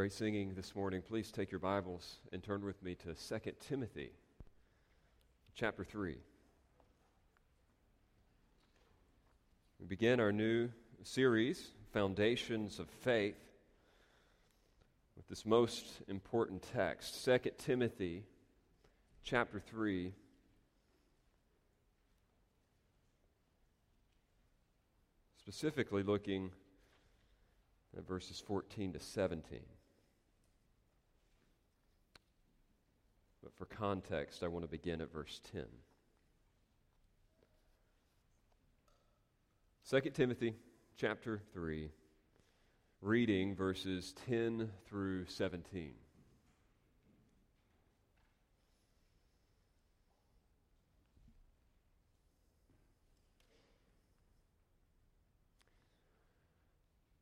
Great singing this morning. Please take your Bibles and turn with me to 2 Timothy chapter 3. We begin our new series, Foundations of Faith, with this most important text, 2 Timothy chapter 3. Specifically looking at verses 14 to 17. For context, I want to begin at verse 10. 2 Timothy chapter 3, reading verses 10 through 17.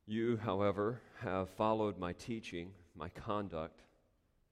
You, however, have followed my teaching, my conduct,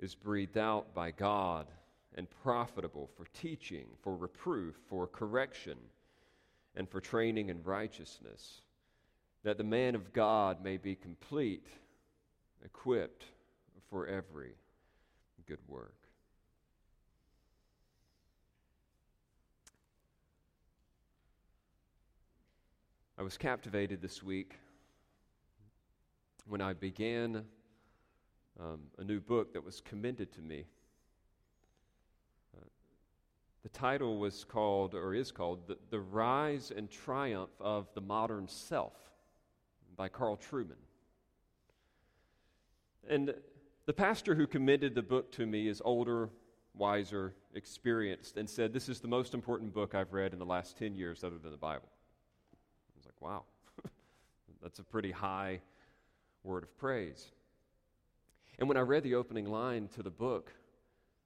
is breathed out by God and profitable for teaching, for reproof, for correction, and for training in righteousness, that the man of God may be complete, equipped for every good work. I was captivated this week when I began um, a new book that was commended to me. Uh, the title was called, or is called, the, the Rise and Triumph of the Modern Self by Carl Trueman. And the pastor who commended the book to me is older, wiser, experienced, and said, This is the most important book I've read in the last 10 years other than the Bible. I was like, Wow, that's a pretty high word of praise. And when I read the opening line to the book,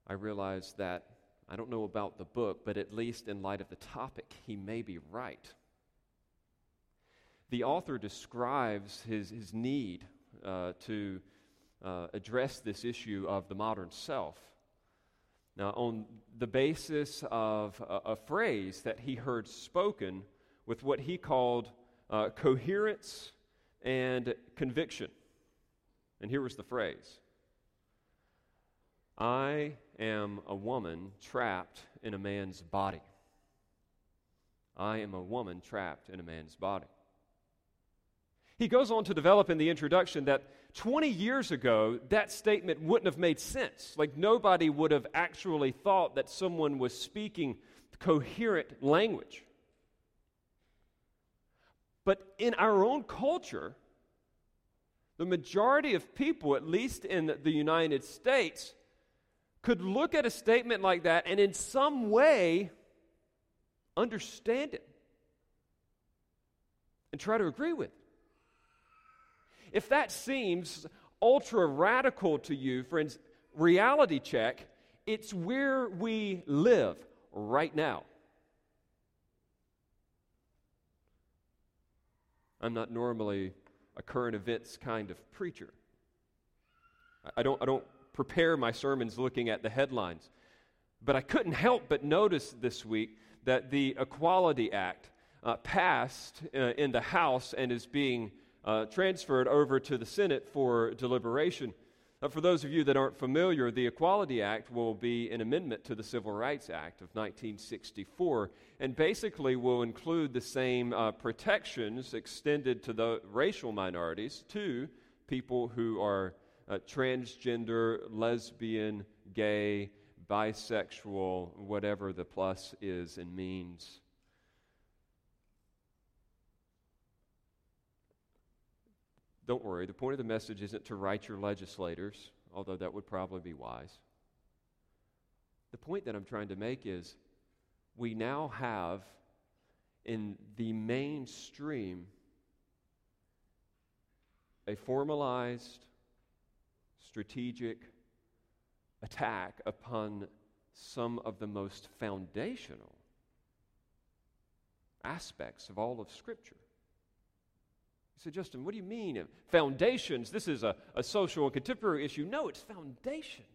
I realized that I don't know about the book, but at least in light of the topic, he may be right. The author describes his, his need uh, to uh, address this issue of the modern self. Now, on the basis of a, a phrase that he heard spoken with what he called uh, coherence and conviction. And here was the phrase I am a woman trapped in a man's body. I am a woman trapped in a man's body. He goes on to develop in the introduction that 20 years ago, that statement wouldn't have made sense. Like, nobody would have actually thought that someone was speaking coherent language. But in our own culture, the majority of people, at least in the United States, could look at a statement like that and in some way understand it and try to agree with it. If that seems ultra radical to you, friends, reality check, it's where we live right now. I'm not normally a current events kind of preacher. I don't, I don't prepare my sermons looking at the headlines. But I couldn't help but notice this week that the Equality Act uh, passed uh, in the House and is being uh, transferred over to the Senate for deliberation. For those of you that aren't familiar, the Equality Act will be an amendment to the Civil Rights Act of 1964 and basically will include the same uh, protections extended to the racial minorities to people who are uh, transgender, lesbian, gay, bisexual, whatever the plus is and means. Don't worry, the point of the message isn't to write your legislators, although that would probably be wise. The point that I'm trying to make is we now have in the mainstream a formalized, strategic attack upon some of the most foundational aspects of all of Scripture. You say, Justin, what do you mean? Foundations, this is a, a social and contemporary issue. No, it's foundations.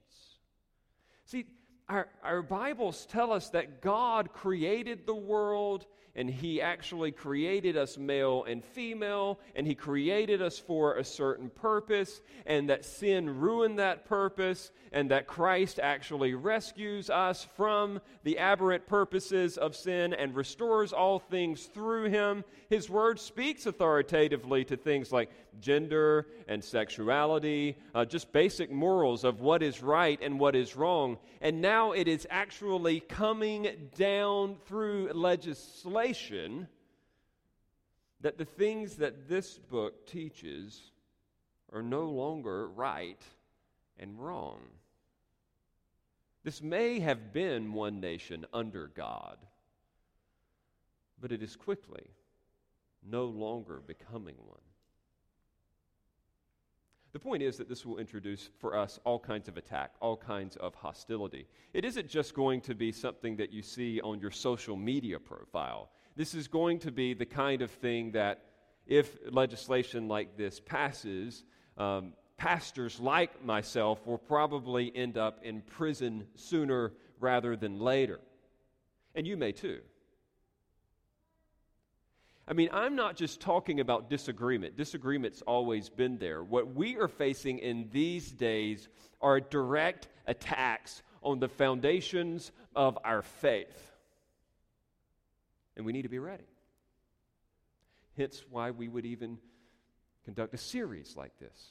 See, our, our Bibles tell us that God created the world and He actually created us male and female, and He created us for a certain purpose, and that sin ruined that purpose, and that Christ actually rescues us from the aberrant purposes of sin and restores all things through Him. His Word speaks authoritatively to things like gender and sexuality, uh, just basic morals of what is right and what is wrong. And now it is actually coming down through legislation that the things that this book teaches are no longer right and wrong. This may have been one nation under God, but it is quickly no longer becoming one. The point is that this will introduce for us all kinds of attack, all kinds of hostility. It isn't just going to be something that you see on your social media profile. This is going to be the kind of thing that, if legislation like this passes, um, pastors like myself will probably end up in prison sooner rather than later. And you may too. I mean, I'm not just talking about disagreement. Disagreement's always been there. What we are facing in these days are direct attacks on the foundations of our faith. And we need to be ready. Hence, why we would even conduct a series like this.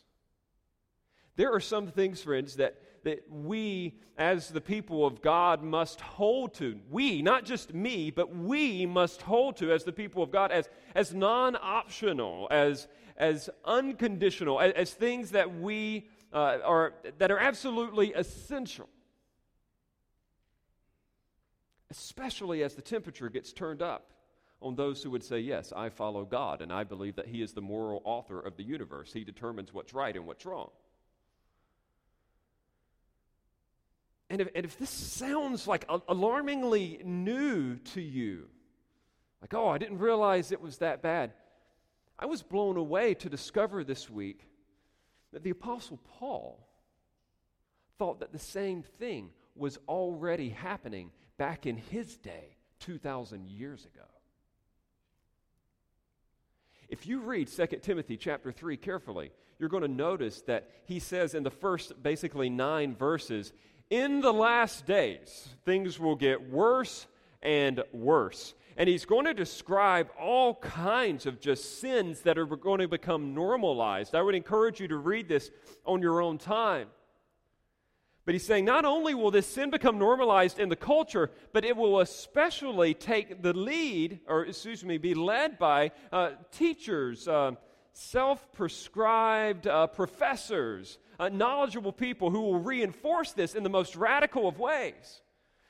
There are some things, friends, that, that we, as the people of God, must hold to. We, not just me, but we must hold to as the people of God as, as non optional, as, as unconditional, as, as things that we uh, are, that are absolutely essential. Especially as the temperature gets turned up on those who would say, Yes, I follow God, and I believe that He is the moral author of the universe. He determines what's right and what's wrong. And if, and if this sounds like alarmingly new to you, like, oh, I didn't realize it was that bad, I was blown away to discover this week that the Apostle Paul thought that the same thing was already happening back in his day, 2,000 years ago. If you read 2 Timothy chapter 3 carefully, you're going to notice that he says in the first basically nine verses, in the last days, things will get worse and worse. And he's going to describe all kinds of just sins that are going to become normalized. I would encourage you to read this on your own time. But he's saying not only will this sin become normalized in the culture, but it will especially take the lead, or excuse me, be led by uh, teachers, uh, self prescribed uh, professors, uh, knowledgeable people who will reinforce this in the most radical of ways.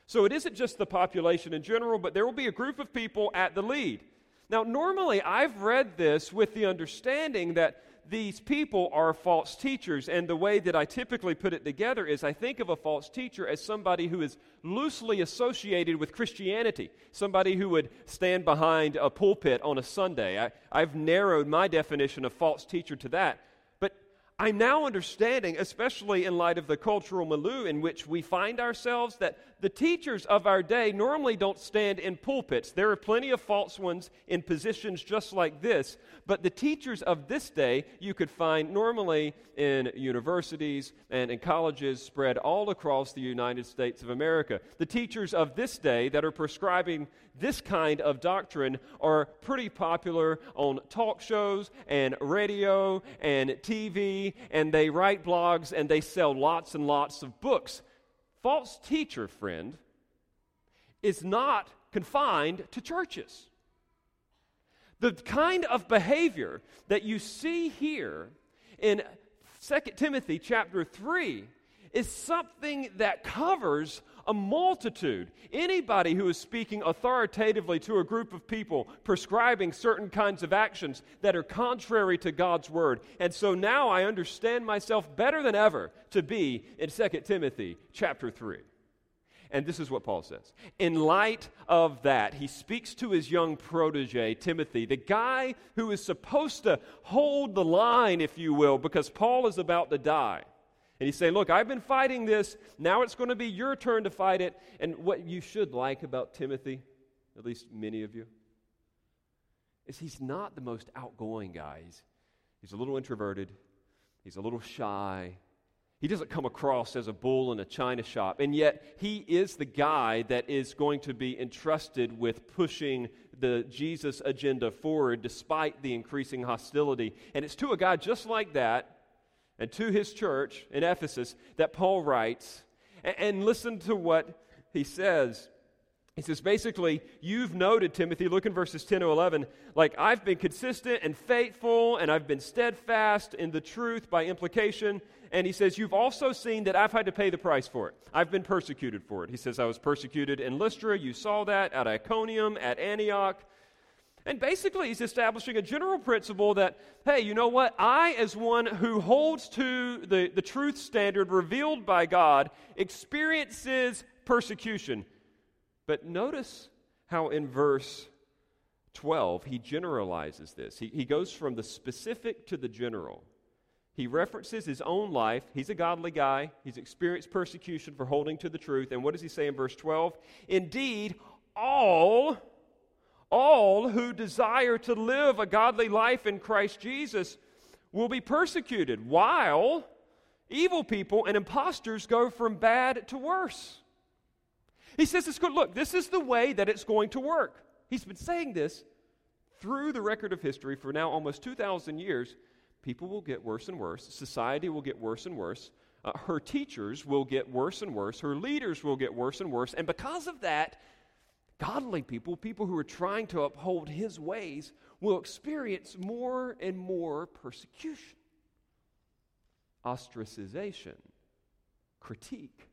So it isn't just the population in general, but there will be a group of people at the lead. Now, normally I've read this with the understanding that these people are false teachers. And the way that I typically put it together is I think of a false teacher as somebody who is loosely associated with Christianity, somebody who would stand behind a pulpit on a Sunday. I, I've narrowed my definition of false teacher to that. But I'm now understanding, especially in light of the cultural milieu in which we find ourselves, that the teachers of our day normally don't stand in pulpits. There are plenty of false ones in positions just like this, but the teachers of this day you could find normally in universities and in colleges spread all across the United States of America. The teachers of this day that are prescribing this kind of doctrine are pretty popular on talk shows and radio and TV and they write blogs and they sell lots and lots of books. False teacher, friend, is not confined to churches. The kind of behavior that you see here in 2 Timothy chapter 3 is something that covers a multitude. Anybody who is speaking authoritatively to a group of people, prescribing certain kinds of actions that are contrary to God's word. And so now I understand myself better than ever to be in 2 Timothy chapter 3. And this is what Paul says. In light of that, he speaks to his young protege, Timothy, the guy who is supposed to hold the line, if you will, because Paul is about to die. And he's saying, Look, I've been fighting this. Now it's going to be your turn to fight it. And what you should like about Timothy, at least many of you, is he's not the most outgoing guy. He's, he's a little introverted, he's a little shy. He doesn't come across as a bull in a china shop. And yet, he is the guy that is going to be entrusted with pushing the Jesus agenda forward despite the increasing hostility. And it's to a guy just like that and to his church in Ephesus that Paul writes. And, listen to what he says. He says, basically, you've noted, Timothy, look in verses 10 to 11, like I've been consistent and faithful, and I've been steadfast in the truth by implication. And he says, You've also seen that I've had to pay the price for it. I've been persecuted for it. He says, I was persecuted in Lystra. You saw that at Iconium, at Antioch. And basically, he's establishing a general principle that, hey, you know what? I, as one who holds to the, the truth standard revealed by God, experiences persecution. But notice how in verse 12 he generalizes this. He, he goes from the specific to the general. He references his own life. He's a godly guy. He's experienced persecution for holding to the truth. And what does he say in verse 12? Indeed, all all who desire to live a godly life in Christ Jesus will be persecuted, while evil people and impostors go from bad to worse. He says good. Look, this is the way that it's going to work. He's been saying this through the record of history for now almost 2,000 years. People will get worse and worse. Society will get worse and worse. Uh, her teachers will get worse and worse. Her leaders will get worse and worse. And because of that, Godly people, people who are trying to uphold his ways, will experience more and more persecution, ostracization, critique,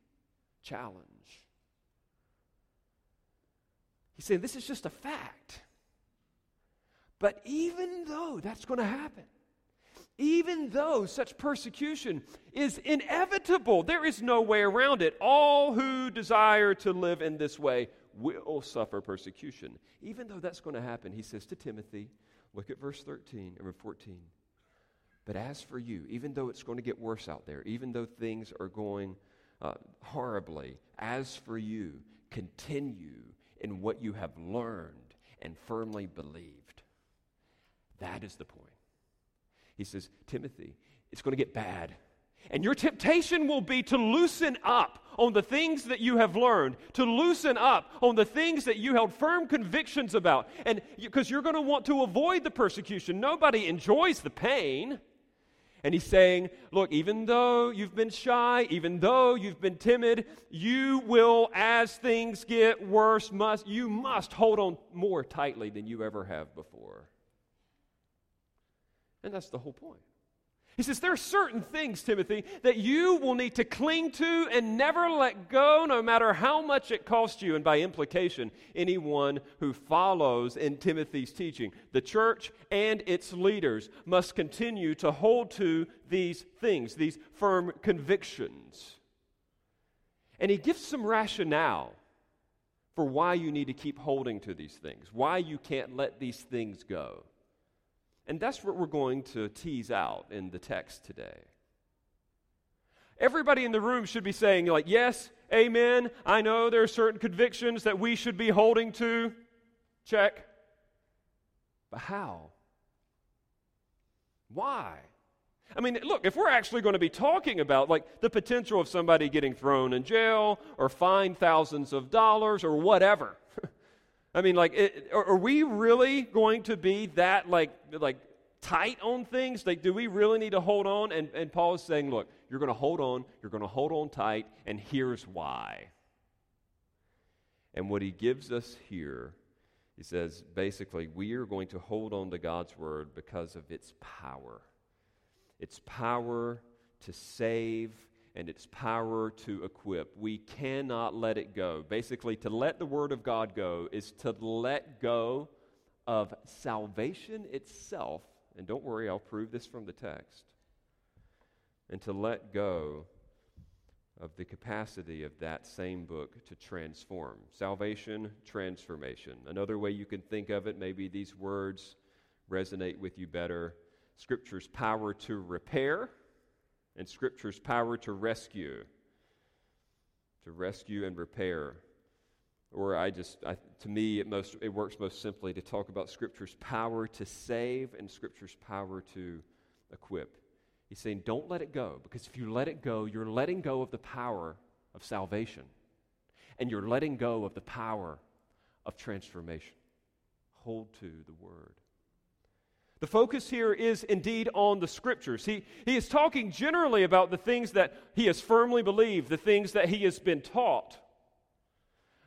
challenge. He's saying this is just a fact. But even though that's going to happen, even though such persecution is inevitable, there is no way around it. All who desire to live in this way will suffer persecution. Even though that's going to happen, he says to Timothy, look at verse 13 and 14. But as for you, even though it's going to get worse out there, even though things are going uh, horribly, as for you, continue in what you have learned and firmly believed. That is the point. He says, Timothy, it's going to get bad. And your temptation will be to loosen up on the things that you have learned, to loosen up on the things that you held firm convictions about. And because you're going to want to avoid the persecution. Nobody enjoys the pain. And he's saying, look, even though you've been shy, even though you've been timid, you will, as things get worse, must you must hold on more tightly than you ever have before. And that's the whole point. He says, There are certain things, Timothy, that you will need to cling to and never let go, no matter how much it costs you. And by implication, anyone who follows in Timothy's teaching, the church and its leaders must continue to hold to these things, these firm convictions. And he gives some rationale for why you need to keep holding to these things, why you can't let these things go. And that's what we're going to tease out in the text today. Everybody in the room should be saying, like, yes, amen. I know there are certain convictions that we should be holding to. Check. But how? Why? I mean, look, if we're actually going to be talking about like the potential of somebody getting thrown in jail or fined thousands of dollars or whatever, I mean, like, it, are, are we really going to be that, like, like tight on things? Like, do we really need to hold on? And, and Paul is saying, look, you're going to hold on, you're going to hold on tight, and here's why. And what he gives us here, he says basically, we are going to hold on to God's word because of its power. Its power to save and its power to equip. We cannot let it go. Basically, to let the word of God go is to let go of salvation itself. And don't worry, I'll prove this from the text. And to let go of the capacity of that same book to transform. Salvation, transformation. Another way you can think of it, maybe these words resonate with you better. Scripture's power to repair, and Scripture's power to rescue. To rescue and repair. Or I just, I, to me, it, most, it works most simply to talk about Scripture's power to save and Scripture's power to equip. He's saying, don't let it go, because if you let it go, you're letting go of the power of salvation, and you're letting go of the power of transformation. Hold to the Word. The focus here is indeed on the scriptures. He, he is talking generally about the things that he has firmly believed, the things that he has been taught.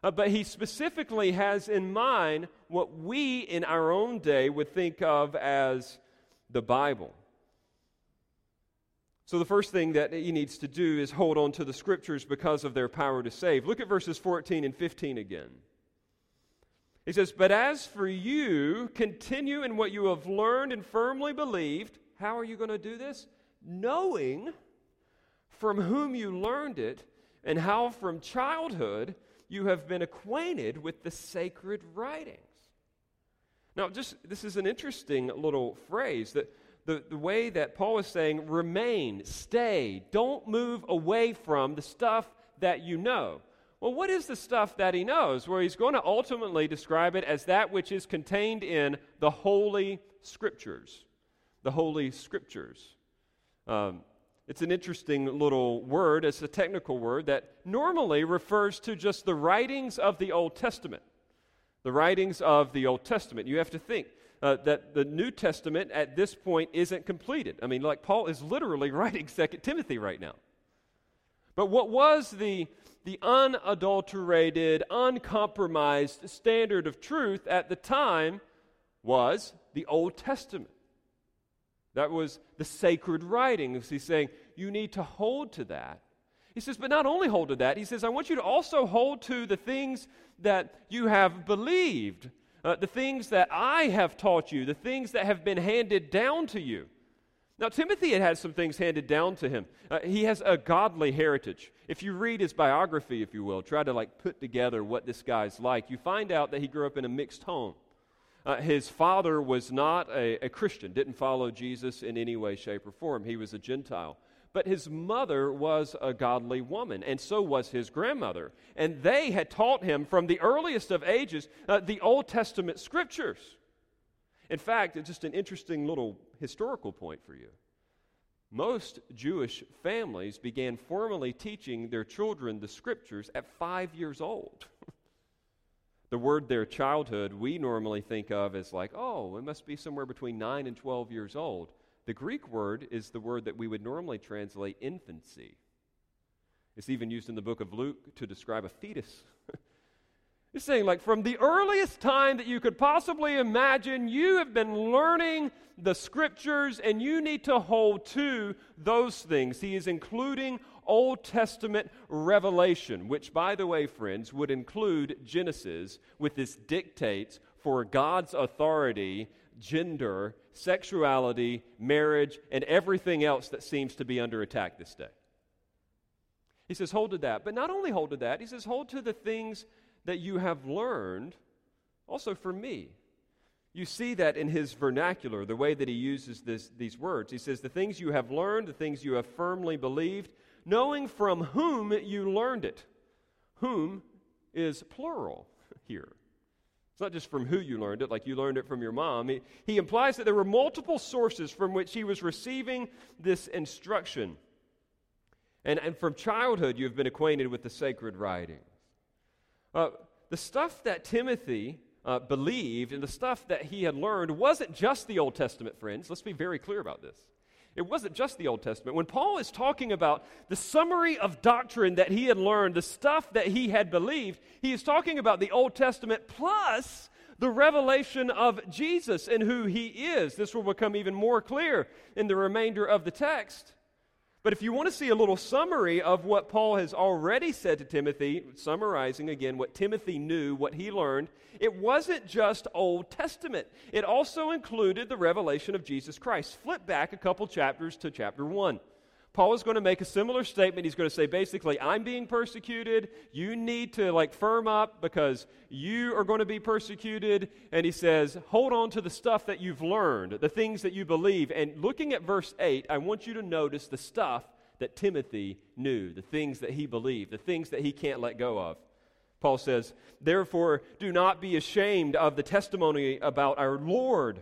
Uh, but he specifically has in mind what we in our own day would think of as the Bible. So, the first thing that he needs to do is hold on to the scriptures because of their power to save. Look at verses 14 and 15 again. He says, But as for you, continue in what you have learned and firmly believed. How are you going to do this? Knowing from whom you learned it, and how from childhood you have been acquainted with the sacred writings. Now, just this is an interesting little phrase that the, the way that Paul is saying, remain, stay, don't move away from the stuff that you know. Well, what is the stuff that he knows? Well, he's going to ultimately describe it as that which is contained in the Holy Scriptures. The Holy Scriptures. Um, it's an interesting little word. It's a technical word that normally refers to just the writings of the Old Testament. The writings of the Old Testament. You have to think uh, that the New Testament at this point isn't completed. I mean, like Paul is literally writing Second Timothy right now. But what was the, the unadulterated, uncompromised standard of truth at the time was the Old Testament. That was the sacred writings. He's saying, you need to hold to that. He says, but not only hold to that, he says, I want you to also hold to the things that you have believed uh, the things that I have taught you, the things that have been handed down to you. Now, Timothy had had some things handed down to him. Uh, he has a godly heritage. If you read his biography, if you will, try to like put together what this guy's like, you find out that he grew up in a mixed home. Uh, his father was not a, a Christian, didn't follow Jesus in any way, shape, or form. He was a Gentile. But his mother was a godly woman, and so was his grandmother. And they had taught him from the earliest of ages uh, the Old Testament scriptures. In fact, it's just an interesting little historical point for you. Most Jewish families began formally teaching their children the scriptures at five years old. the word their childhood we normally think of as like, oh, it must be somewhere between 9 and 12 years old. The Greek word is the word that we would normally translate infancy. It's even used in the book of Luke to describe a fetus. it's saying, like, from the earliest time that you could possibly imagine, you have been learning the scriptures and you need to hold to those things. He is including Old Testament revelation, which, by the way, friends, would include Genesis with its dictates for God's authority gender, sexuality, marriage, and everything else that seems to be under attack this day. He says, hold to that. But not only hold to that, he says, hold to the things that you have learned also from me. You see that in his vernacular, the way that he uses this, these words. He says, The things you have learned, the things you have firmly believed, knowing from whom you learned it. Whom is plural here. It's not just from who you learned it, like you learned it from your mom. He, he implies that there were multiple sources from which he was receiving this instruction. And, and from childhood, you've been acquainted with the sacred writings. Uh, the stuff that Timothy uh, believed and the stuff that he had learned wasn't just the Old Testament, friends. Let's be very clear about this. It wasn't just the Old Testament. When Paul is talking about the summary of doctrine that he had learned, the stuff that he had believed, he is talking about the Old Testament plus the revelation of Jesus and who he is. This will become even more clear in the remainder of the text. But if you want to see a little summary of what Paul has already said to Timothy, summarizing again what Timothy knew, what he learned, it wasn't just Old Testament. It also included the revelation of Jesus Christ. Flip back a couple chapters to chapter 1. Paul is going to make a similar statement. He's going to say basically, I'm being persecuted. You need to like firm up because you are going to be persecuted. And he says, hold on to the stuff that you've learned, the things that you believe. And looking at verse 8, I want you to notice the stuff that Timothy knew, the things that he believed, the things that he can't let go of. Paul says, Therefore, do not be ashamed of the testimony about our Lord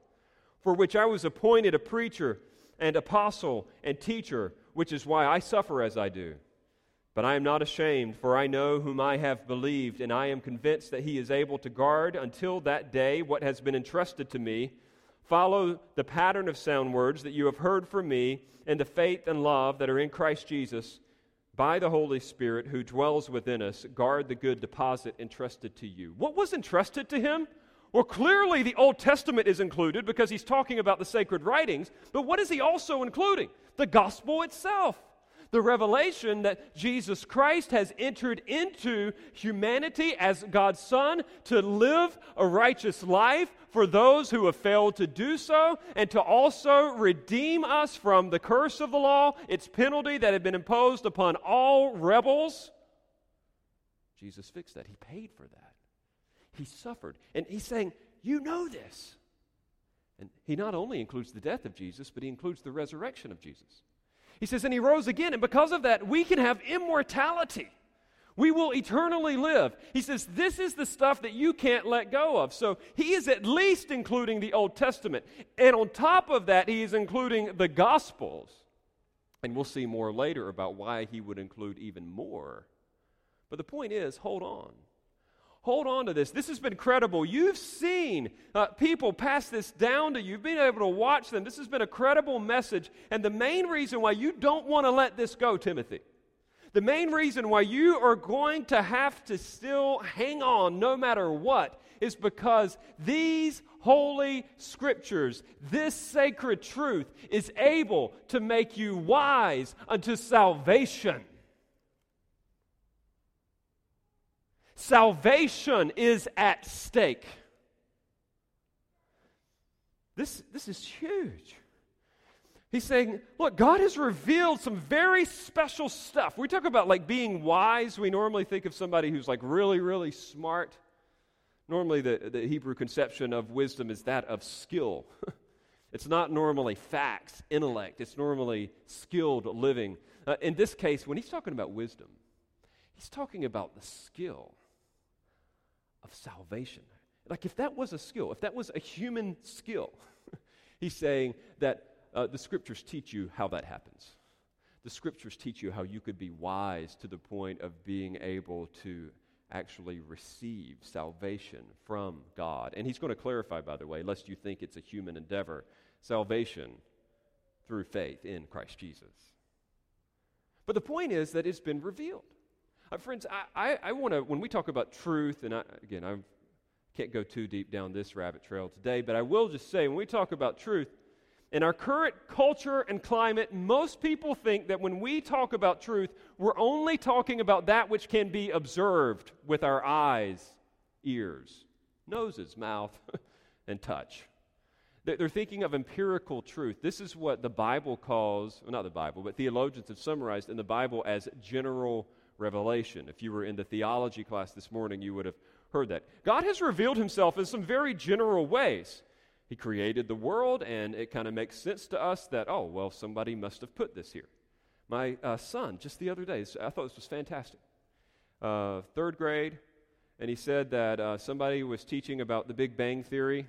for which I was appointed a preacher and apostle and teacher, which is why I suffer as I do. But I am not ashamed, for I know whom I have believed, and I am convinced that he is able to guard until that day what has been entrusted to me. Follow the pattern of sound words that you have heard from me, and the faith and love that are in Christ Jesus. By the Holy Spirit who dwells within us, guard the good deposit entrusted to you. What was entrusted to him? Well, clearly the Old Testament is included because he's talking about the sacred writings, but what is he also including? The gospel itself. The revelation that Jesus Christ has entered into humanity as God's Son to live a righteous life for those who have failed to do so, and to also redeem us from the curse of the law, its penalty that had been imposed upon all rebels. Jesus fixed that. He paid for that. He suffered. And he's saying, You know this. And he not only includes the death of Jesus, but he includes the resurrection of Jesus. He says, And he rose again. And because of that, we can have immortality. We will eternally live. He says, This is the stuff that you can't let go of. So he is at least including the Old Testament. And on top of that, he is including the Gospels. And we'll see more later about why he would include even more. But the point is, hold on. Hold on to this. This has been credible. You've seen uh, people pass this down to you. You've been able to watch them. This has been a credible message. And the main reason why you don't want to let this go, Timothy, the main reason why you are going to have to still hang on no matter what is because these holy scriptures, this sacred truth, is able to make you wise unto salvation. Salvation is at stake. This, this is huge. He's saying, look, God has revealed some very special stuff. We talk about like being wise. We normally think of somebody who's like really, really smart. Normally, the, the Hebrew conception of wisdom is that of skill. it's not normally facts, intellect. It's normally skilled living. Uh, in this case, when he's talking about wisdom, he's talking about the skill of salvation. Like, if that was a skill, if that was a human skill, he's saying that uh, the scriptures teach you how that happens. The scriptures teach you how you could be wise to the point of being able to actually receive salvation from God. And he's going to clarify, by the way, lest you think it's a human endeavor salvation through faith in Christ Jesus. But the point is that it's been revealed. Uh, friends, I, I, I want to, when we talk about truth, and I, again, I can't go too deep down this rabbit trail today, but I will just say when we talk about truth, in our current culture and climate, most people think that when we talk about truth, we're only talking about that which can be observed with our eyes, ears, noses, mouth, and touch. They're thinking of empirical truth. This is what the Bible calls, well, not the Bible, but theologians have summarized in the Bible as general revelation. If you were in the theology class this morning, you would have heard that. God has revealed himself in some very general ways. He created the world, and it kind of makes sense to us that, oh, well, somebody must have put this here. My uh, son, just the other day, I thought this was fantastic. Uh, third grade, and he said that uh, somebody was teaching about the Big Bang Theory,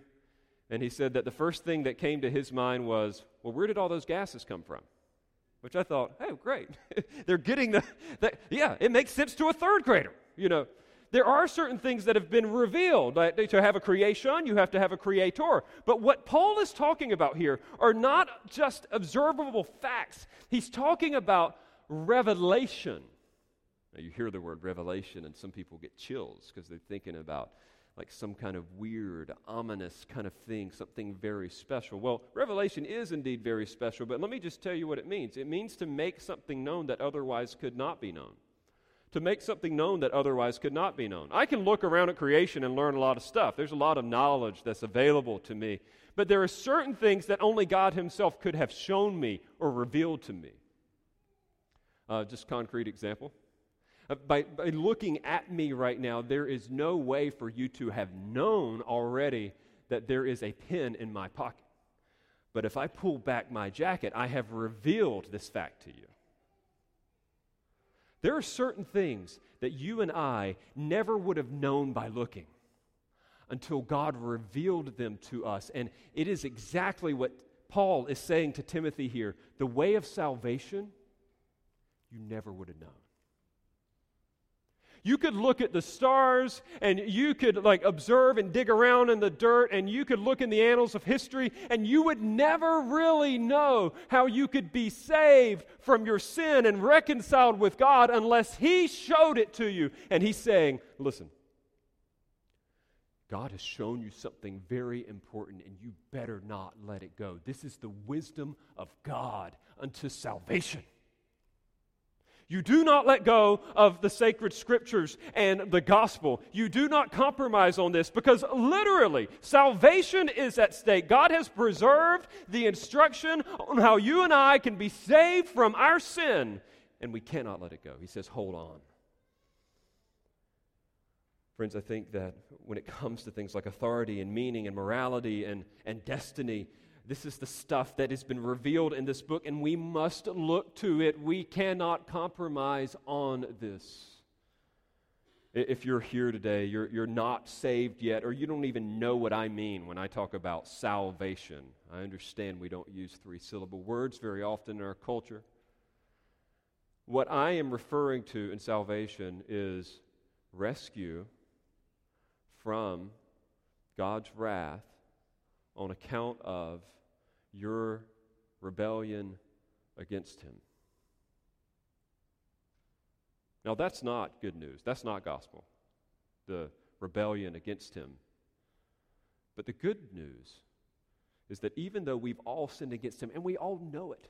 and he said that the first thing that came to his mind was, well, where did all those gases come from? Which I thought, oh, great. They're getting the, the, yeah, it makes sense to a third grader, you know there are certain things that have been revealed. Like to have a creation, you have to have a creator. But what Paul is talking about here are not just observable facts, he's talking about revelation. Now, you hear the word revelation, and some people get chills because they're thinking about like some kind of weird, ominous kind of thing, something very special. Well, revelation is indeed very special, but let me just tell you what it means it means to make something known that otherwise could not be known to make something known that otherwise could not be known. I can look around at creation and learn a lot of stuff. There's a lot of knowledge that's available to me. But there are certain things that only God Himself could have shown me or revealed to me. Uh, just concrete example. Uh, by, by looking at me right now, there is no way for you to have known already that there is a pen in my pocket. But if I pull back my jacket, I have revealed this fact to you. There are certain things that you and I never would have known by looking until God revealed them to us. And it is exactly what Paul is saying to Timothy here the way of salvation, you never would have known. You could look at the stars and you could like observe and dig around in the dirt and you could look in the annals of history and you would never really know how you could be saved from your sin and reconciled with God unless He showed it to you. And He's saying, listen, God has shown you something very important and you better not let it go. This is the wisdom of God unto salvation. You do not let go of the sacred scriptures and the gospel. You do not compromise on this because literally salvation is at stake. God has preserved the instruction on how you and I can be saved from our sin, and we cannot let it go. He says, hold on. Friends, I think that when it comes to things like authority and meaning and morality and, and destiny, this is the stuff that has been revealed in this book, and we must look to it. We cannot compromise on this. If you're here today, you're, you're not saved yet, or you don't even know what I mean when I talk about salvation. I understand we don't use three syllable words very often in our culture. What I am referring to in salvation is rescue from God's wrath on account of your rebellion against him. Now, that's not good news. That's not gospel, the rebellion against him. But the good news is that even though we've all sinned against him, and we all know it,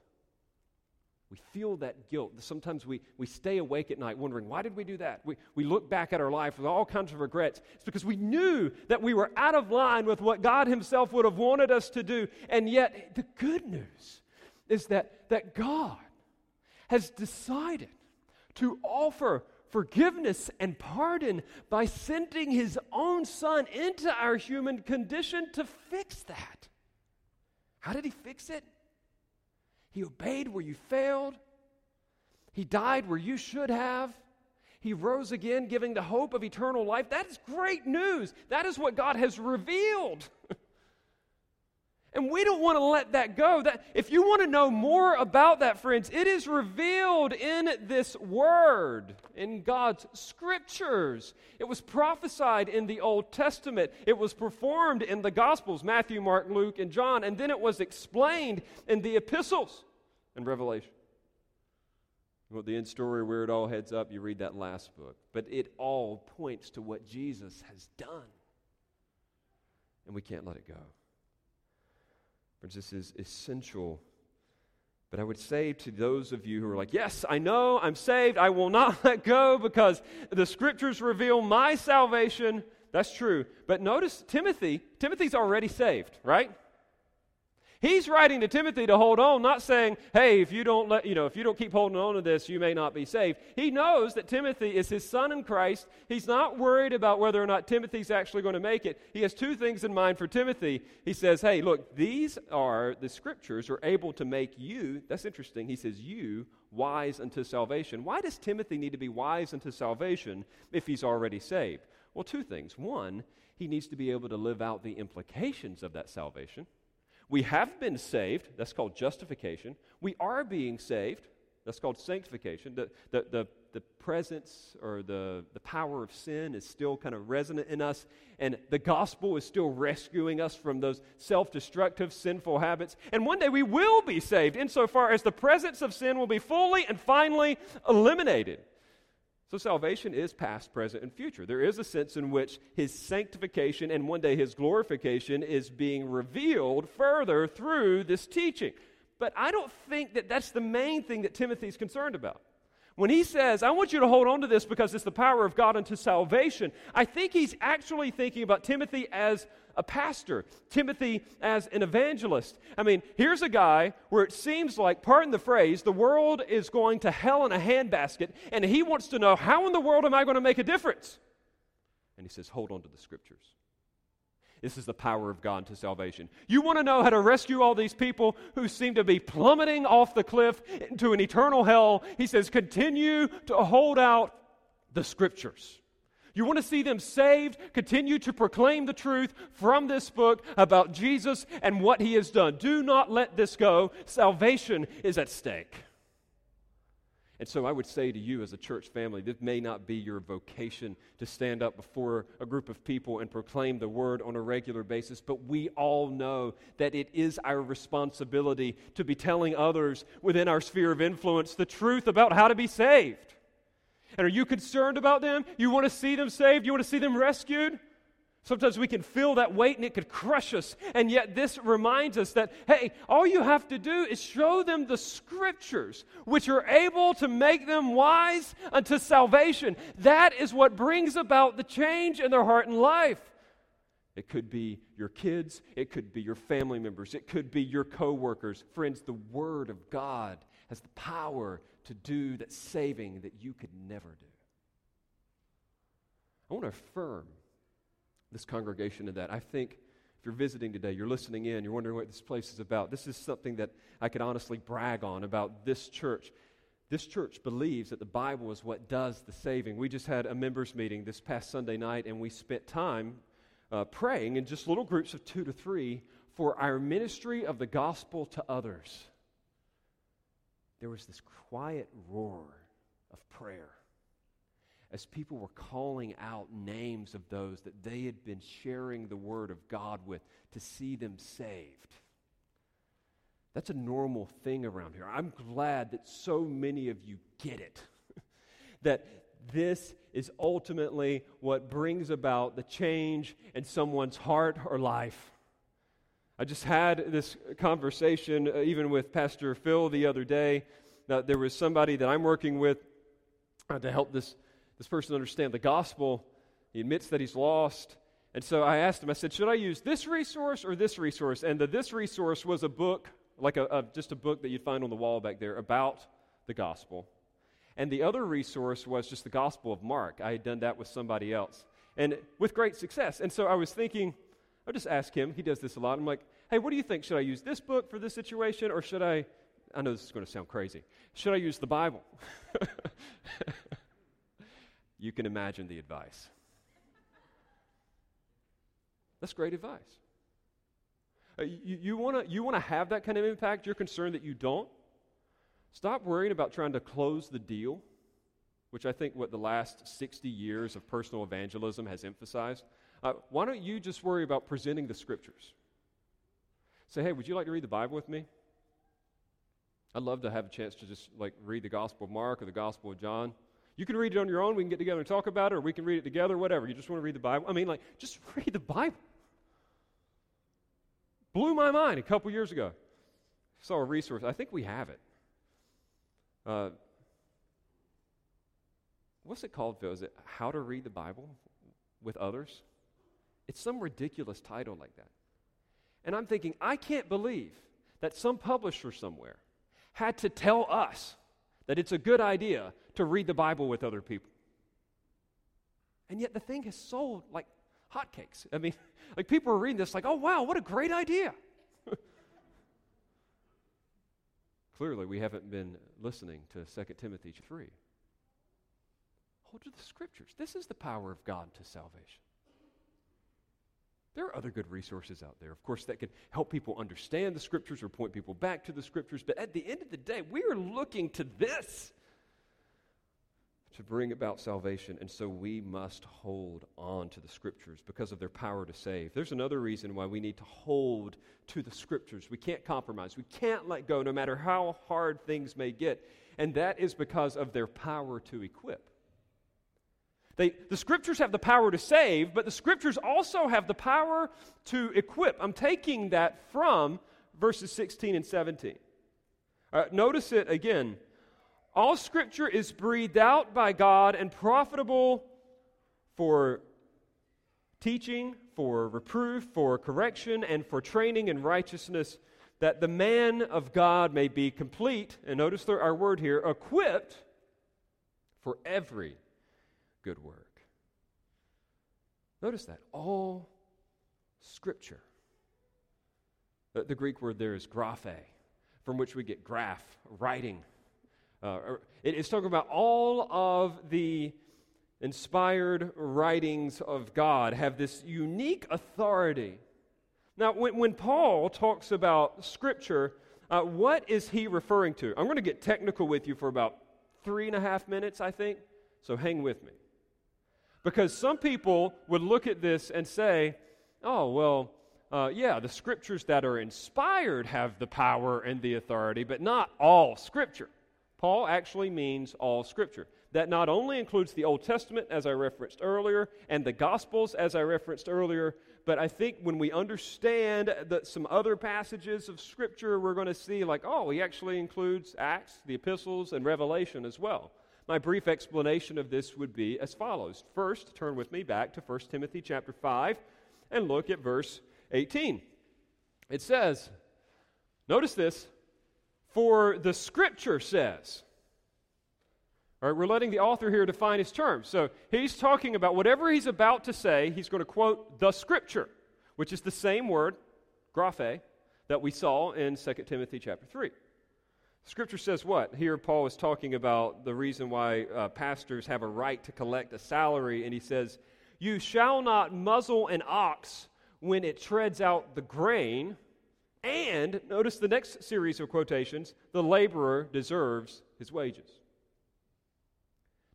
we feel that guilt. Sometimes we, we stay awake at night wondering, why did we do that? We, we look back at our life with all kinds of regrets. It's because we knew that we were out of line with what God Himself would have wanted us to do. And yet, the good news is that, that God has decided to offer forgiveness and pardon by sending His own Son into our human condition to fix that. How did He fix it? He obeyed where you failed. He died where you should have. He rose again, giving the hope of eternal life. That is great news. That is what God has revealed. And we don't want to let that go. That if you want to know more about that, friends, it is revealed in this word, in God's scriptures. It was prophesied in the Old Testament. It was performed in the Gospels, Matthew, Mark, Luke, and John, and then it was explained in the epistles and Revelation. Well, the end story where it all heads up, you read that last book. But it all points to what Jesus has done. And we can't let it go. Friends, this is essential. But I would say to those of you who are like, Yes, I know, I'm saved, I will not let go because the scriptures reveal my salvation. That's true. But notice Timothy, Timothy's already saved, right? He's writing to Timothy to hold on, not saying, hey, if you don't let, you know, if you don't keep holding on to this, you may not be saved. He knows that Timothy is his son in Christ. He's not worried about whether or not Timothy's actually going to make it. He has two things in mind for Timothy. He says, hey, look, these are the scriptures are able to make you, that's interesting. He says, you wise unto salvation. Why does Timothy need to be wise unto salvation if he's already saved? Well, two things. One, he needs to be able to live out the implications of that salvation. We have been saved. That's called justification. We are being saved. That's called sanctification. The, the, the, the presence or the, the power of sin is still kind of resonant in us, and the gospel is still rescuing us from those self destructive, sinful habits. And one day we will be saved insofar as the presence of sin will be fully and finally eliminated. So salvation is past, present, and future. There is a sense in which his sanctification and one day his glorification is being revealed further through this teaching. But I don't think that that's the main thing that Timothy's concerned about. When he says, I want you to hold on to this because it's the power of God unto salvation, I think he's actually thinking about Timothy as a pastor, Timothy as an evangelist. I mean, here's a guy where it seems like, pardon the phrase, the world is going to hell in a handbasket, and he wants to know, how in the world am I going to make a difference? And he says, hold on to the scriptures. This is the power of God to salvation. You want to know how to rescue all these people who seem to be plummeting off the cliff into an eternal hell? He says, continue to hold out the scriptures. You want to see them saved? Continue to proclaim the truth from this book about Jesus and what he has done. Do not let this go. Salvation is at stake. And so I would say to you as a church family, this may not be your vocation to stand up before a group of people and proclaim the word on a regular basis, but we all know that it is our responsibility to be telling others within our sphere of influence the truth about how to be saved. And are you concerned about them? You want to see them saved? You want to see them rescued? Sometimes we can feel that weight and it could crush us. And yet, this reminds us that, hey, all you have to do is show them the scriptures, which are able to make them wise unto salvation. That is what brings about the change in their heart and life. It could be your kids, it could be your family members, it could be your coworkers. Friends, the Word of God has the power to do that saving that you could never do. I want to affirm this congregation in that. I think if you're visiting today, you're listening in, you're wondering what this place is about, this is something that I could honestly brag on about this church. This church believes that the Bible is what does the saving. We just had a members' meeting this past Sunday night, and we spent time uh, praying in just little groups of two to three for our ministry of the gospel to others there was this quiet roar of prayer as people were calling out names of those that they had been sharing the Word of God with to see them saved. That's a normal thing around here. I'm glad that so many of you get it. that this is ultimately what brings about the change in someone's heart or life. I just had this conversation uh, even with Pastor Phil the other day. Uh, there was somebody that I'm working with uh, to help this, this person understand the gospel. He admits that he's lost. And so I asked him, I said, should I use this resource or this resource? And the this resource was a book, like a, a, just a book that you'd find on the wall back there about the gospel. And the other resource was just the Gospel of Mark. I had done that with somebody else, and with great success. And so I was thinking, I'll just ask him. He does this a lot. I'm like, hey, what do you think? Should I use this book for this situation, or should I? I know this is going to sound crazy. Should I use the Bible? you can imagine the advice. That's great advice. Uh, you you want to you wanna have that kind of impact? You're concerned that you don't? Stop worrying about trying to close the deal, which I think what the last 60 years of personal evangelism has emphasized. Uh, why don't you just worry about presenting the scriptures? Say, hey, would you like to read the Bible with me? I'd love to have a chance to just like read the Gospel of Mark or the Gospel of John. You can read it on your own. We can get together and talk about it, or we can read it together, whatever. You just want to read the Bible. I mean, like, just read the Bible. Blew my mind a couple years ago. Saw a resource. I think we have it. Uh, what's it called, Phil? Is it How to Read the Bible with Others? It's some ridiculous title like that. And I'm thinking, I can't believe that some publisher somewhere had to tell us that it's a good idea to read the Bible with other people. And yet the thing has sold like hotcakes. I mean, like people are reading this like, oh wow, what a great idea. Clearly, we haven't been listening to 2 Timothy 3. Hold to the scriptures. This is the power of God to salvation. There are other good resources out there, of course, that can help people understand the scriptures or point people back to the scriptures. But at the end of the day, we are looking to this to bring about salvation, and so we must hold on to the scriptures because of their power to save. There's another reason why we need to hold to the scriptures. We can't compromise, we can't let go no matter how hard things may get, and that is because of their power to equip. They, the scriptures have the power to save, but the scriptures also have the power to equip. I'm taking that from verses 16 and 17. Uh, notice it again. All scripture is breathed out by God and profitable for teaching, for reproof, for correction, and for training in righteousness, that the man of God may be complete, and notice our word here, equipped for every good work. Notice that. All Scripture. The, the Greek word there is graphe, from which we get graph, writing. Uh, it is talking about all of the inspired writings of God have this unique authority. Now, when, when Paul talks about Scripture, uh, what is he referring to? I'm going to get technical with you for about three and a half minutes, I think, so hang with me. Because some people would look at this and say, oh, well, uh, yeah, the scriptures that are inspired have the power and the authority, but not all scripture. Paul actually means all scripture. That not only includes the Old Testament, as I referenced earlier, and the Gospels, as I referenced earlier, but I think when we understand that some other passages of Scripture, we're going to see, like, oh, he actually includes Acts, the epistles, and Revelation as well. My brief explanation of this would be as follows. First, turn with me back to 1 Timothy chapter 5 and look at verse 18. It says, notice this, for the scripture says. All right, we're letting the author here define his terms. So he's talking about whatever he's about to say, he's going to quote the scripture, which is the same word, graphe, that we saw in 2 Timothy chapter 3. Scripture says what? Here, Paul is talking about the reason why uh, pastors have a right to collect a salary, and he says, You shall not muzzle an ox when it treads out the grain. And notice the next series of quotations the laborer deserves his wages.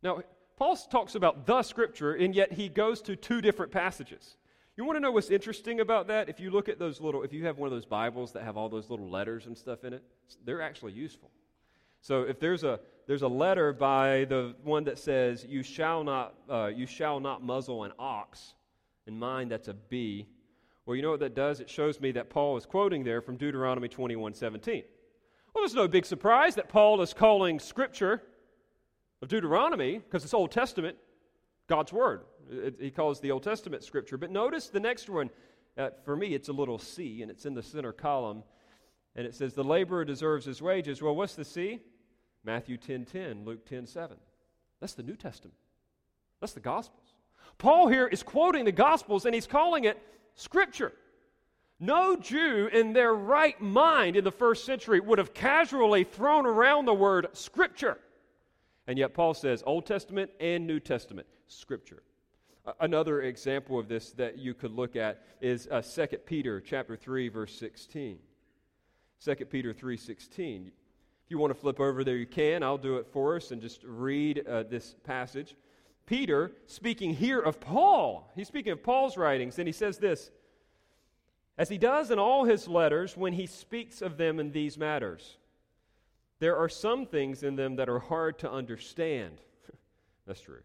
Now, Paul talks about the scripture, and yet he goes to two different passages. You want to know what's interesting about that? If you look at those little, if you have one of those Bibles that have all those little letters and stuff in it, they're actually useful. So if there's a there's a letter by the one that says, "You shall not uh, you shall not muzzle an ox," in mine that's a B. Well, you know what that does? It shows me that Paul is quoting there from Deuteronomy 21:17. Well, there's no big surprise that Paul is calling Scripture of Deuteronomy because it's Old Testament, God's Word. It, he calls the Old Testament scripture. But notice the next one. Uh, for me, it's a little C, and it's in the center column. And it says, The laborer deserves his wages. Well, what's the C? Matthew 10 10, Luke 10 7. That's the New Testament. That's the Gospels. Paul here is quoting the Gospels, and he's calling it Scripture. No Jew in their right mind in the first century would have casually thrown around the word Scripture. And yet Paul says Old Testament and New Testament, Scripture. Another example of this that you could look at is uh, 2 Peter chapter 3 verse 16. 2 Peter 3:16. If you want to flip over there you can. I'll do it for us and just read uh, this passage. Peter speaking here of Paul. He's speaking of Paul's writings and he says this as he does in all his letters when he speaks of them in these matters. There are some things in them that are hard to understand. That's true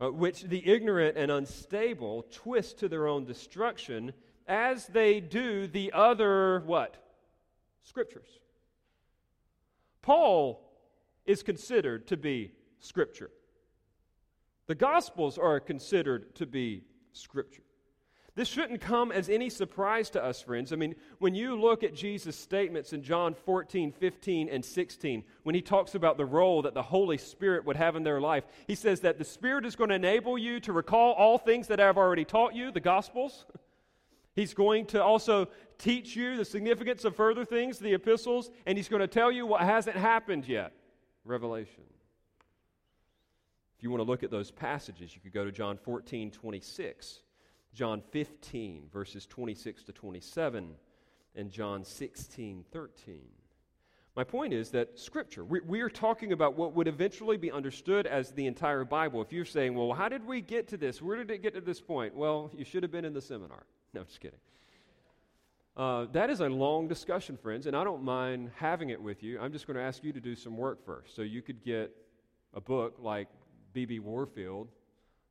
uh, which the ignorant and unstable twist to their own destruction, as they do the other what? Scriptures. Paul is considered to be Scripture. The Gospels are considered to be Scripture. This shouldn't come as any surprise to us, friends. I mean, when you look at Jesus' statements in John 14, 15, and 16, when he talks about the role that the Holy Spirit would have in their life, he says that the Spirit is going to enable you to recall all things that I've already taught you, the Gospels. He's going to also teach you the significance of further things, the epistles, and he's going to tell you what hasn't happened yet, Revelation. If you want to look at those passages, you could go to John 14, 26. John 15, verses 26 to 27, and John 16, 13. My point is that Scripture, we, we, are talking about what would eventually be understood as the entire Bible. If you're saying, well, how did we get to this? Where did it get to this point? Well, you should have been in the seminar. No, just kidding. Uh, that is a long discussion, friends, and I don't mind having it with you. I'm just going to ask you to do some work first. So you could get a book like B.B. Warfield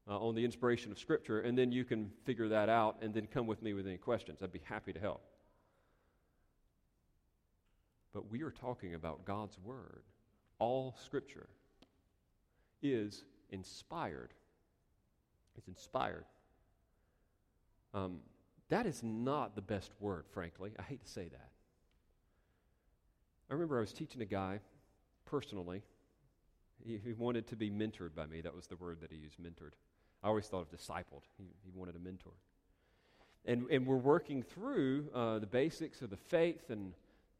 uh, on the inspiration of Scripture, and then you can figure that out and then come with me with any questions. I'd be happy to help. But we are talking about God's Word. All Scripture is inspired. It's inspired. Um, that is not the best word, frankly. I hate to say that. I remember I was teaching a guy personally. He, he wanted to be mentored by me. That was the word that he used, mentored. I always thought of discipled. He, he wanted a mentor. And, and we're working through uh, the basics of the faith, and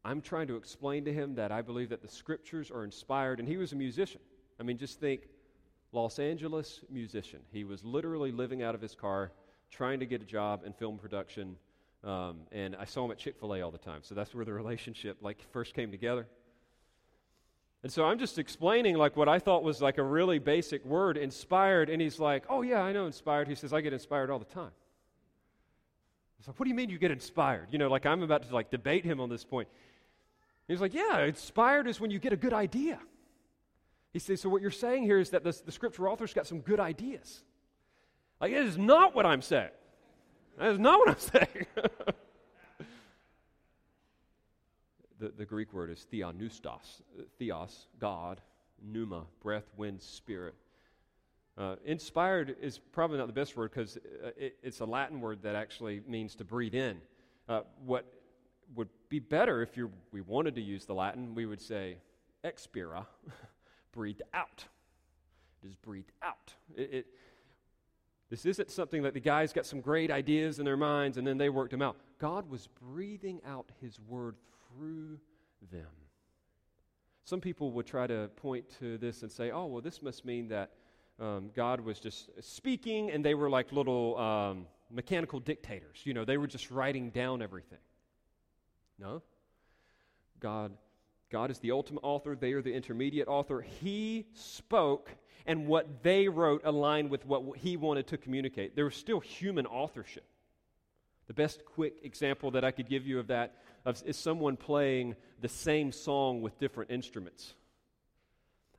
I'm trying to explain to him that I believe that the scriptures are inspired. And he was a musician. I mean, just think Los Angeles musician. He was literally living out of his car, trying to get a job in film production. Um, and I saw him at Chick fil A all the time. So that's where the relationship like first came together. And so I'm just explaining like what I thought was like a really basic word, inspired, and he's like, "Oh yeah, I know inspired." He says, "I get inspired all the time." I like, "What do you mean you get inspired?" You know, like I'm about to like debate him on this point. He's like, "Yeah, inspired is when you get a good idea." He says, "So what you're saying here is that the, the scripture author's got some good ideas." Like, it is not what I'm saying. That is not what I'm saying. The, the Greek word is theopneustos, theos, God, pneuma, breath, wind, spirit. Uh, inspired is probably not the best word because uh, it, it's a Latin word that actually means to breathe in. Uh, what would be better if you, we wanted to use the Latin, we would say expira, breathed out. It is breathed out. It, it, this isn't something that the guys got some great ideas in their minds and then they worked them out. God was breathing out his word through them. Some people would try to point to this and say, oh, well, this must mean that um, God was just speaking and they were like little um, mechanical dictators. You know, they were just writing down everything. No. God, God is the ultimate author, they are the intermediate author. He spoke, and what they wrote aligned with what he wanted to communicate. There was still human authorship. The best quick example that I could give you of that of, is someone playing the same song with different instruments.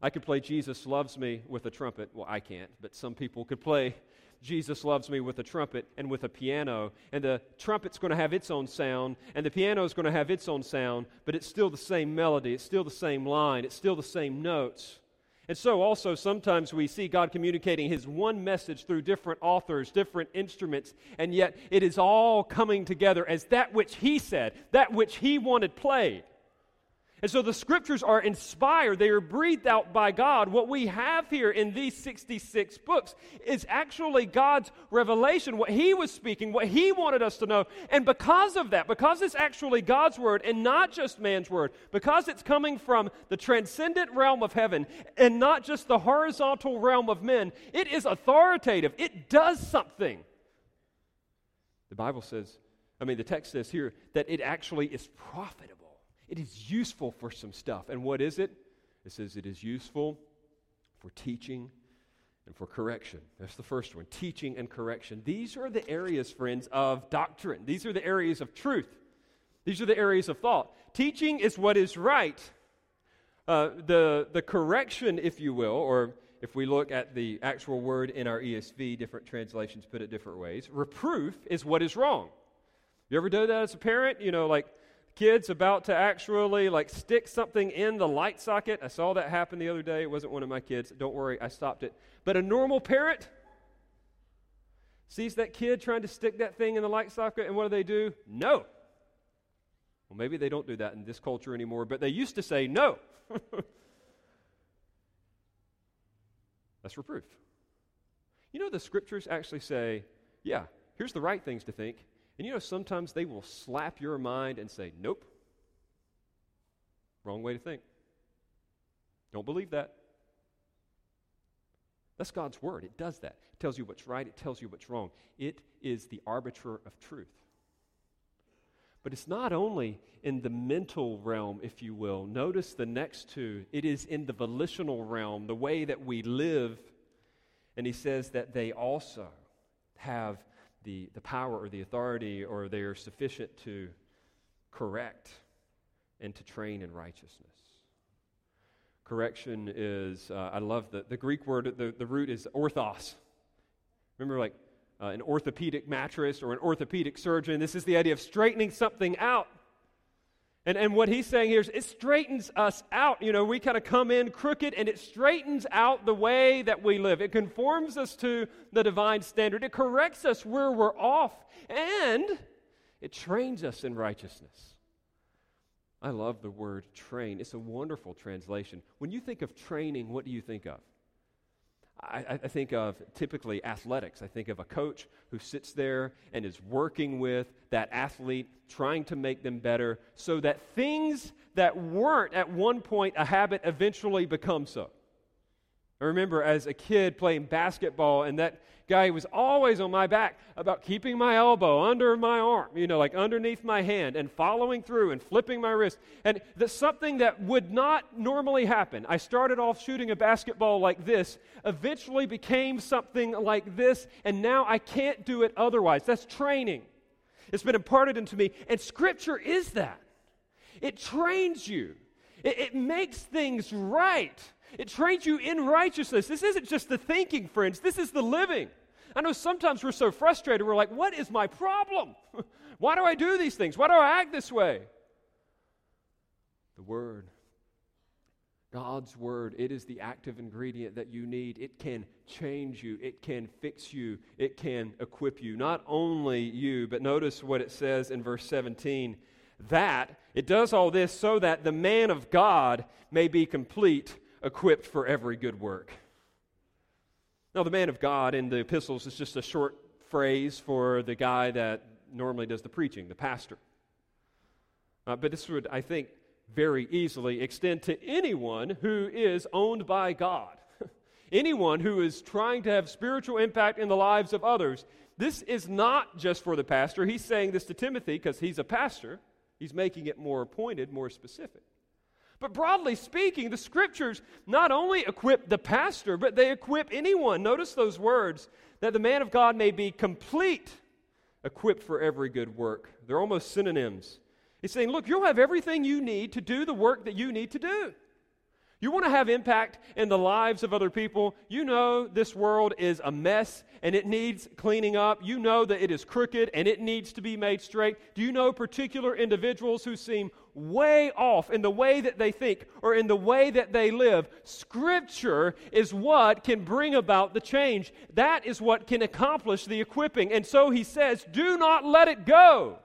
I could play Jesus Loves Me with a trumpet. Well, I can't, but some people could play Jesus Loves Me with a trumpet and with a piano. And the trumpet's going to have its own sound, and the piano is going to have its own sound, but it's still the same melody, it's still the same line, it's still the same notes. And so, also, sometimes we see God communicating His one message through different authors, different instruments, and yet it is all coming together as that which He said, that which He wanted played. And so the scriptures are inspired, they are breathed out by God. What we have here in these 66 books is actually God's revelation, what He was speaking, what He wanted us to know. And because of that, because it's actually God's word and not just man's word, because it's coming from the transcendent realm of heaven and not just the horizontal realm of men, it is authoritative. It does something. The Bible says, I mean, the text says here that it actually is profitable. It is useful for some stuff. And what is it? It says it is useful for teaching and for correction. That's the first one teaching and correction. These are the areas, friends, of doctrine. These are the areas of truth. These are the areas of thought. Teaching is what is right. Uh, the, the correction, if you will, or if we look at the actual word in our ESV, different translations put it different ways. Reproof is what is wrong. You ever do that as a parent? You know, like kids about to actually like stick something in the light socket. I saw that happen the other day. It wasn't one of my kids. Don't worry, I stopped it. But a normal parent, sees that kid trying to stick that thing in the light socket, and what do they do? No. Well, maybe they don't do that in this culture anymore, but they used to say no. That's reproof. You know, the scriptures actually say, yeah, here's the right things to think. And you know, sometimes they will slap your mind and say, nope, wrong way to think. Don't believe that. That's God's word. It does that. It tells you what's right, it tells you what's wrong. It is the arbiter of truth. But it's not only in the mental realm, if you will. Notice the next two. It is in the volitional realm, the way that we live. And he says that they also have the, the power or the authority or they are sufficient to correct and to train in righteousness. Correction is, uh, I love the, the Greek word, the, the root is orthos. Remember, like uh, an orthopedic mattress or an orthopedic surgeon. This is the idea of straightening something out. And, and what he's saying here is it straightens us out. You know, we kind of come in crooked and it straightens out the way that we live. It conforms us to the divine standard. It corrects us where we're off. And it trains us in righteousness. I love the word train. It's a wonderful translation. When you think of training, what do you think of? I, I, think of typically athletics. I think of a coach who sits there and is working with that athlete, trying to make them better so that things that weren't at one point a habit eventually become so. I remember as a kid playing basketball, and that guy was always on my back about keeping my elbow under my arm, you know, like underneath my hand, and following through and flipping my wrist. And that's something that would not normally happen. I started off shooting a basketball like this, eventually became something like this, and now I can't do it otherwise. That's training. It's been imparted into me, and Scripture is that. It trains you, it, it makes things right. It trains you in righteousness. This isn't just the thinking, friends, this is the living. I know sometimes we're so frustrated, we're like, what is my problem? Why do I do these things? Why do I act this way? The Word. God's Word, it is the active ingredient that you need. It can change you, it can fix you, it can equip you. Not only you, but notice what it says in verse 17 that it does all this so that the man of God may be complete equipped for every good work. Now, the man of God in the epistles is just a short phrase for the guy that normally does the preaching, the pastor. Uh, but this would, I think, very easily extend to anyone who is owned by God, anyone who is trying to have spiritual impact in the lives of others. This is not just for the pastor. He's saying this to Timothy because he's a pastor. He's making it more pointed, more specific. But broadly speaking, the scriptures not only equip the pastor, but they equip anyone. Notice those words that the man of God may be complete, equipped for every good work. They're almost synonyms. He's saying, look, you'll have everything you need to do the work that you need to do. You want to have impact in the lives of other people. You know this world is a mess and it needs cleaning up. You know that it is crooked and it needs to be made straight. Do you know particular individuals who seem way off in the way that they think or in the way that they live? Scripture is what can bring about the change. That is what can accomplish the equipping. And so he says, do not let it go.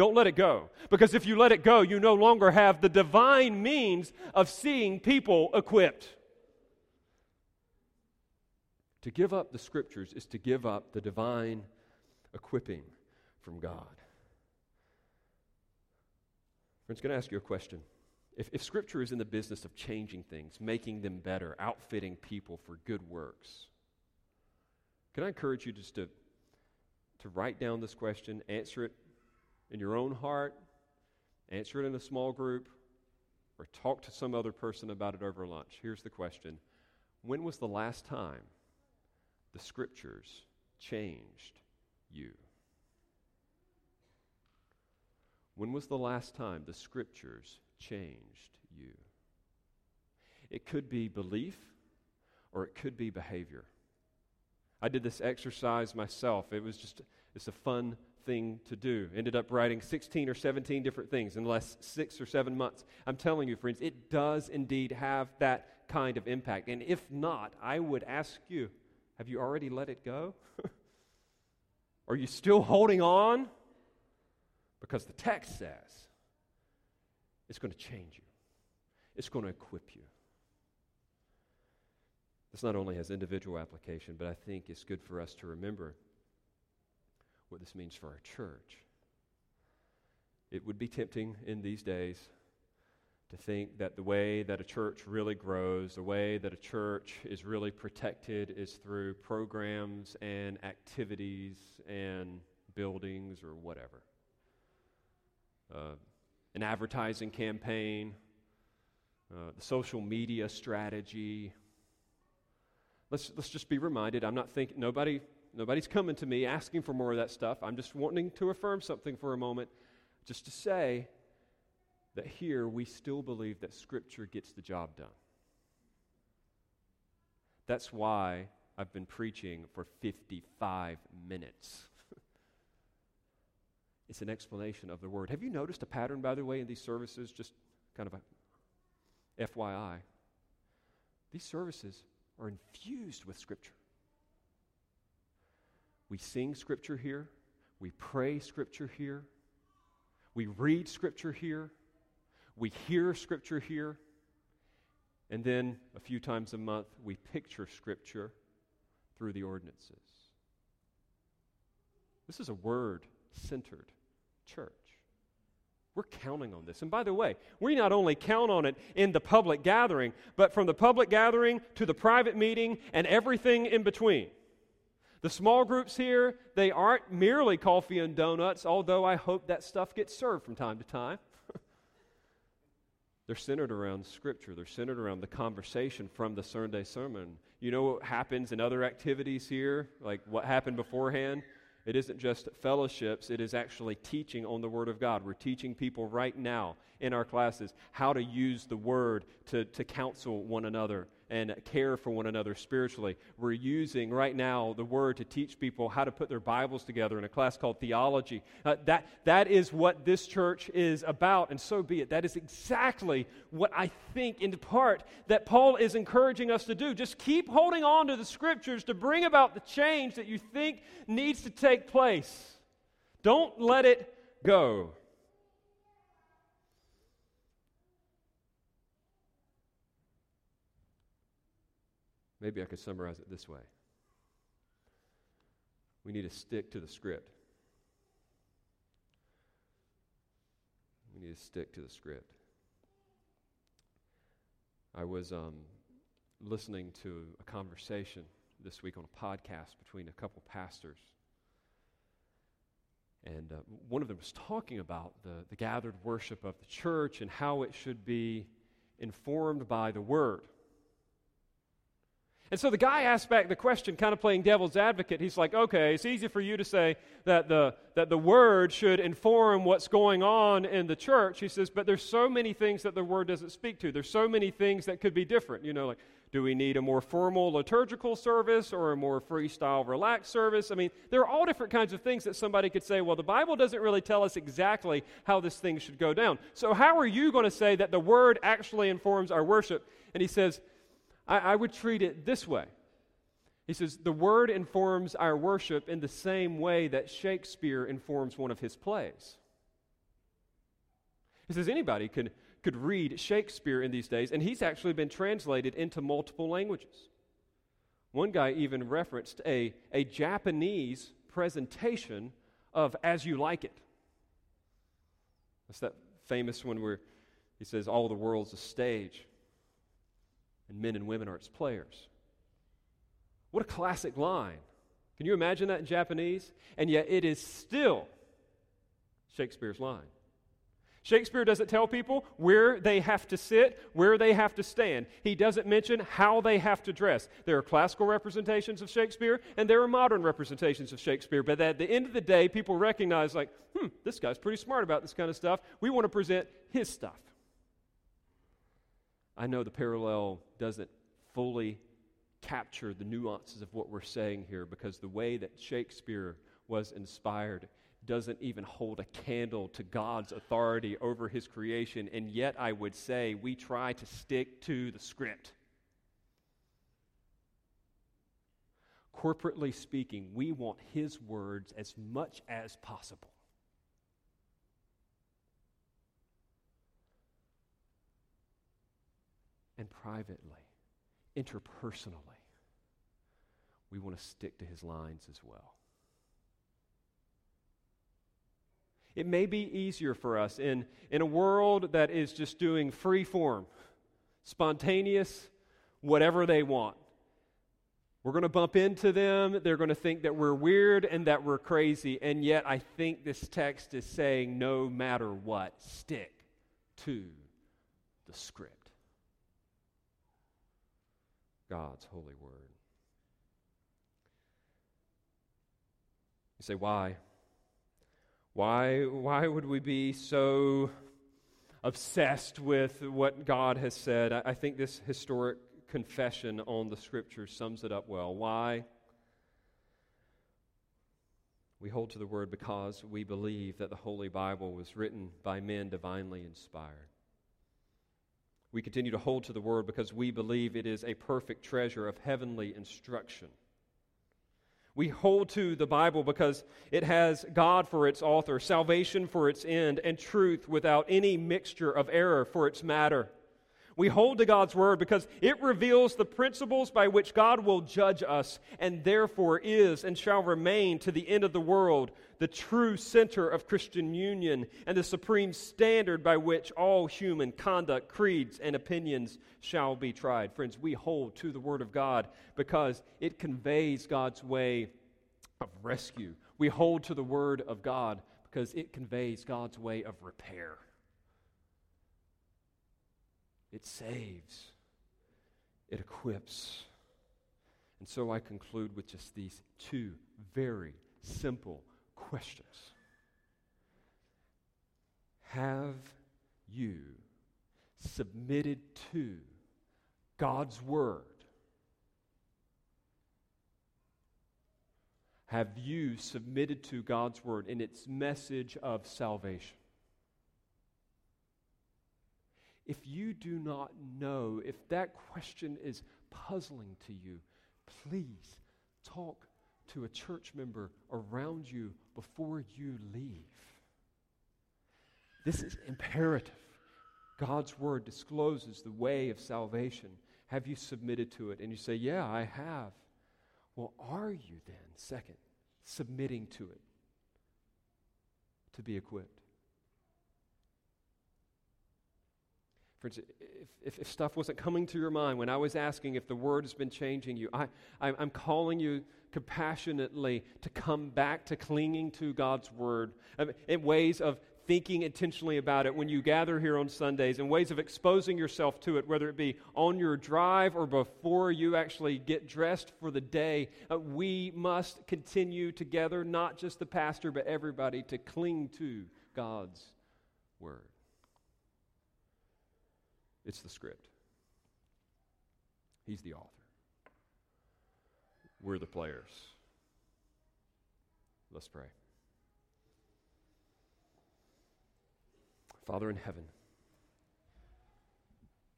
Don't let it go. Because if you let it go, you no longer have the divine means of seeing people equipped. To give up the scriptures is to give up the divine equipping from God. Friends, going to ask you a question. If, if Scripture is in the business of changing things, making them better, outfitting people for good works, can I encourage you just to, to write down this question, answer it in your own heart, answer it in a small group, or talk to some other person about it over lunch. Here's the question When was the last time the scriptures changed you? When was the last time the scriptures changed you? It could be belief or it could be behavior. I did this exercise myself. It was just it's a fun thing to do. Ended up writing 16 or 17 different things in less six or seven months. I'm telling you, friends, it does indeed have that kind of impact. And if not, I would ask you have you already let it go? Are you still holding on? Because the text says it's going to change you, it's going to equip you. This not only has individual application, but I think it's good for us to remember what this means for our church. It would be tempting in these days to think that the way that a church really grows, the way that a church is really protected, is through programs and activities and buildings or whatever. Uh, an advertising campaign, uh, the social media strategy. Let's, let's just be reminded I'm not thinking, nobody, nobody's coming to me asking for more of that stuff. I'm just wanting to affirm something for a moment, just to say that here we still believe that Scripture gets the job done. That's why I've been preaching for 55 minutes. it's an explanation of the Word. Have you noticed a pattern, by the way, in these services? Just kind of a FYI. These services are infused with Scripture. We sing Scripture here, we pray Scripture here, we read Scripture here, we hear Scripture here, and then a few times a month we picture Scripture through the ordinances. This is a word centered church. We're counting on this. And by the way, we not only count on it in the public gathering, but from the public gathering to the private meeting and everything in between. The small groups here, they aren't merely coffee and donuts, although I hope that stuff gets served from time to time. They're centered around Scripture. They're centered around the conversation from the Sunday sermon. You know what happens in other activities here, like what happened beforehand? It isn't just fellowships, it is actually teaching on the Word of God. We're teaching people right now in our classes how to use the Word to, to counsel one another and care for one another spiritually. We're using right now the Word to teach people how to put their Bibles together in a class called theology. Uh, that, that is what this church is about, and so be it. That is exactly what I think, in part, that Paul is encouraging us to do. Just keep holding on to the Scriptures to bring about the change that you think needs to take place. Don't let it go. Maybe I could summarize it this way we need to stick to the script. We need to stick to the script. I was um, listening to a conversation this week on a podcast between a couple pastors. And uh, one of them was talking about the, the gathered worship of the church and how it should be informed by the Word. And so the guy asked back the question, kind of playing devil's advocate. He's like, okay, it's easy for you to say that the, that the word should inform what's going on in the church. He says, but there's so many things that the word doesn't speak to. There's so many things that could be different. You know, like, do we need a more formal liturgical service or a more freestyle, relaxed service? I mean, there are all different kinds of things that somebody could say, well, the Bible doesn't really tell us exactly how this thing should go down. So, how are you going to say that the word actually informs our worship? And he says, I, I would treat it this way. He says, The Word informs our worship in the same way that Shakespeare informs one of his plays. He says, Anybody could, could read Shakespeare in these days, and he's actually been translated into multiple languages. One guy even referenced a, a Japanese presentation of As You Like It. That's that famous one where he says, All the world's a stage and men and women are its players. What a classic line. Can you imagine that in Japanese? And yet it is still Shakespeare's line. Shakespeare doesn't tell people where they have to sit, where they have to stand. He doesn't mention how they have to dress. There are classical representations of Shakespeare and there are modern representations of Shakespeare. But at the end of the day, people recognize, like, hmm, this guy's pretty smart about this kind of stuff. We want to present his stuff. I know the parallel doesn't fully capture the nuances of what we're saying here because the way that Shakespeare was inspired doesn't even hold a candle to God's authority over his creation. And yet, I would say we try to stick to the script. corporately speaking, we want His words as much as possible. And privately, interpersonally, we want to stick to His lines as well. It may be easier for us in, in a world that is just doing free form, spontaneous, whatever they want. We're going to bump into them. They're going to think that we're weird and that we're crazy. And yet, I think this text is saying no matter what, stick to the script God's holy word. You say, why? Why, why would we be so obsessed with what God has said? I, I think this historic confession on the scriptures sums it up well. Why? We hold to the word because we believe that the Holy Bible was written by men divinely inspired. We continue to hold to the word because we believe it is a perfect treasure of heavenly instruction. We hold to the Bible because it has God for its author, salvation for its end, and truth without any mixture of error for its matter. We hold to God's word because it reveals the principles by which God will judge us and therefore is and shall remain to the end of the world the true center of Christian union and the supreme standard by which all human conduct, creeds, and opinions shall be tried. Friends, we hold to the word of God because it conveys God's way of rescue. We hold to the word of God because it conveys God's way of repair. It saves, it equips. And so I conclude with just these two very simple questions. Have you submitted to God's Word? Have you submitted to God's Word in its message of salvation? If you do not know, if that question is puzzling to you, please talk to a church member around you before you leave. This is imperative. God's word discloses the way of salvation. Have you submitted to it? And you say, Yeah, I have. Well, are you then, second, submitting to it to be equipped? Friends, if, if, if, stuff wasn't coming to your mind when I was asking if the word has been changing you, I, I, I'm calling you compassionately to come back to clinging to God's word in ways of thinking intentionally about it when you gather here on Sundays, in ways of exposing yourself to it, whether it be on your drive or before you actually get dressed for the day. Uh, we must continue together, not just the pastor, but everybody, to cling to God's word. It's the script. He's the author. We're the players. Let's pray. Father in heaven,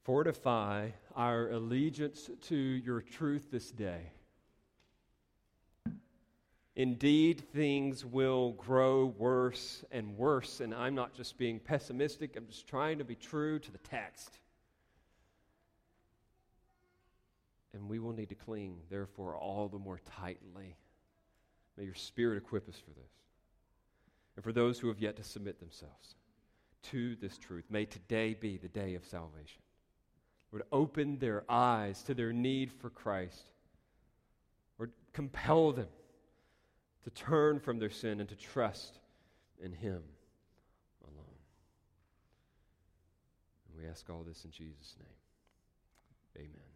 fortify our allegiance to your truth this day. Indeed, things will grow worse and worse, and I'm not just being pessimistic, I'm just trying to be true to the text. And we will need to cling, therefore, all the more tightly. May your Spirit equip us for this. And for those who have yet to submit themselves to this truth, may today be the day of salvation. Lord, open their eyes to their need for Christ. Lord, compel them to turn from their sin and to trust in Him alone. And we ask all this in Jesus' name. Amen.